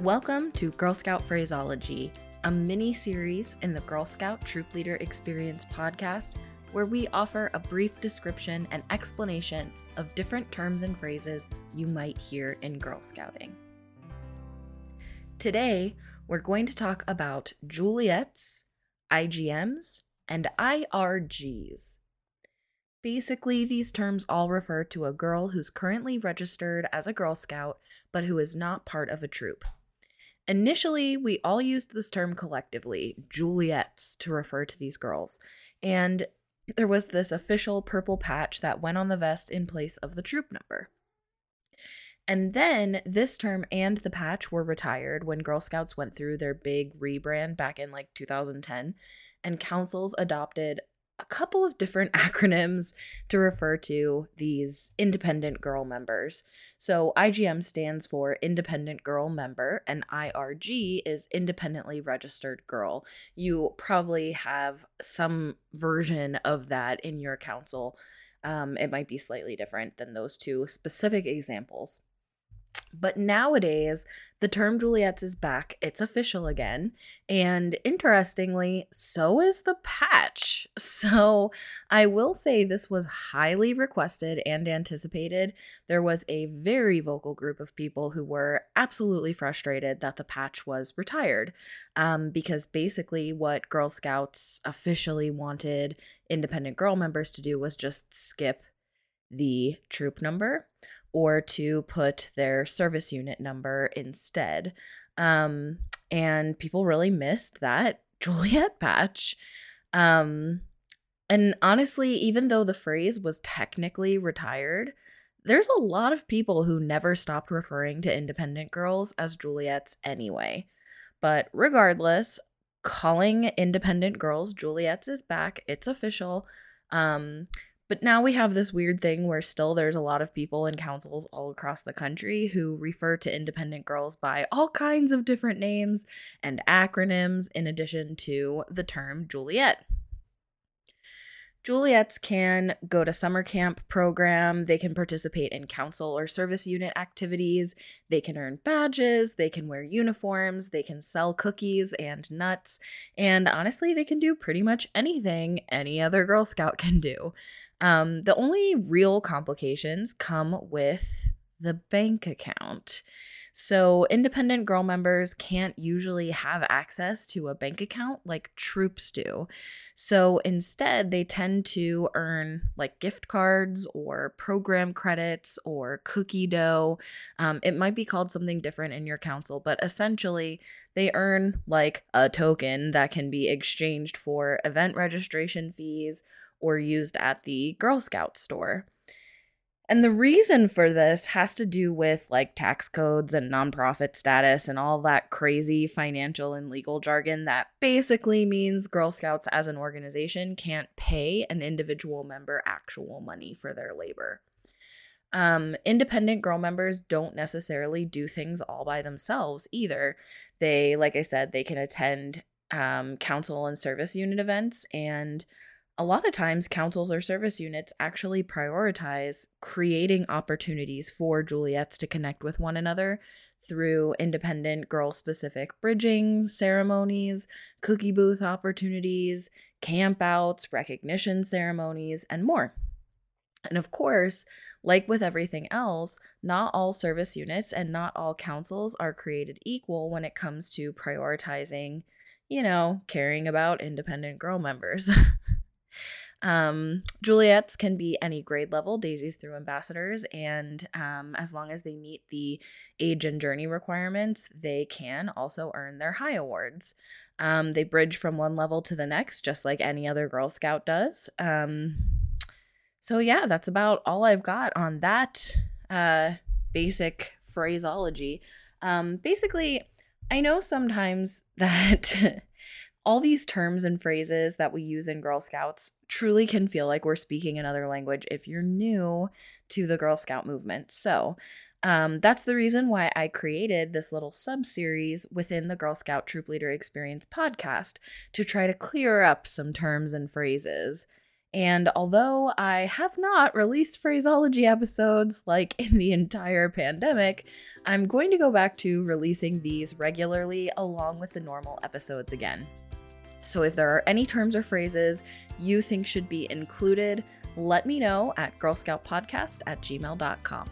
Welcome to Girl Scout Phraseology, a mini series in the Girl Scout Troop Leader Experience podcast where we offer a brief description and explanation of different terms and phrases you might hear in Girl Scouting. Today, we're going to talk about Juliettes, IGMs, and IRGs. Basically, these terms all refer to a girl who's currently registered as a Girl Scout but who is not part of a troop. Initially, we all used this term collectively, Juliettes, to refer to these girls. And there was this official purple patch that went on the vest in place of the troop number. And then this term and the patch were retired when Girl Scouts went through their big rebrand back in like 2010, and councils adopted a couple of different acronyms to refer to these independent girl members. So IGM stands for Independent Girl Member, and IRG is Independently Registered Girl. You probably have some version of that in your council. Um, it might be slightly different than those two specific examples. But nowadays, the term Juliettes is back. It's official again. And interestingly, so is the patch. So I will say this was highly requested and anticipated. There was a very vocal group of people who were absolutely frustrated that the patch was retired. Um, because basically, what Girl Scouts officially wanted independent girl members to do was just skip the troop number or to put their service unit number instead. Um, and people really missed that Juliette patch. Um, and honestly, even though the phrase was technically retired, there's a lot of people who never stopped referring to independent girls as Juliettes anyway. But regardless, calling independent girls Juliettes is back. It's official. Um, but now we have this weird thing where still there's a lot of people in councils all across the country who refer to independent girls by all kinds of different names and acronyms in addition to the term Juliette. Juliettes can go to summer camp program, they can participate in council or service unit activities, they can earn badges, they can wear uniforms, they can sell cookies and nuts, and honestly, they can do pretty much anything any other Girl Scout can do. Um, the only real complications come with the bank account. So, independent girl members can't usually have access to a bank account like troops do. So, instead, they tend to earn like gift cards or program credits or cookie dough. Um, it might be called something different in your council, but essentially, they earn like a token that can be exchanged for event registration fees or used at the Girl Scout store. And the reason for this has to do with like tax codes and nonprofit status and all that crazy financial and legal jargon that basically means Girl Scouts as an organization can't pay an individual member actual money for their labor. Um, independent girl members don't necessarily do things all by themselves either. They, like I said, they can attend um, council and service unit events and a lot of times councils or service units actually prioritize creating opportunities for Juliettes to connect with one another through independent girl specific bridging ceremonies, cookie booth opportunities, campouts, recognition ceremonies, and more. And of course, like with everything else, not all service units and not all councils are created equal when it comes to prioritizing, you know, caring about independent girl members. Um, Juliettes can be any grade level, daisies through ambassadors, and um, as long as they meet the age and journey requirements, they can also earn their high awards. Um, they bridge from one level to the next, just like any other Girl Scout does. Um, so, yeah, that's about all I've got on that uh, basic phraseology. Um, basically, I know sometimes that all these terms and phrases that we use in Girl Scouts truly can feel like we're speaking another language if you're new to the Girl Scout movement. So, um, that's the reason why I created this little sub series within the Girl Scout Troop Leader Experience podcast to try to clear up some terms and phrases. And although I have not released phraseology episodes like in the entire pandemic, I'm going to go back to releasing these regularly along with the normal episodes again. So if there are any terms or phrases you think should be included, let me know at girlscoutpodcast at gmail.com.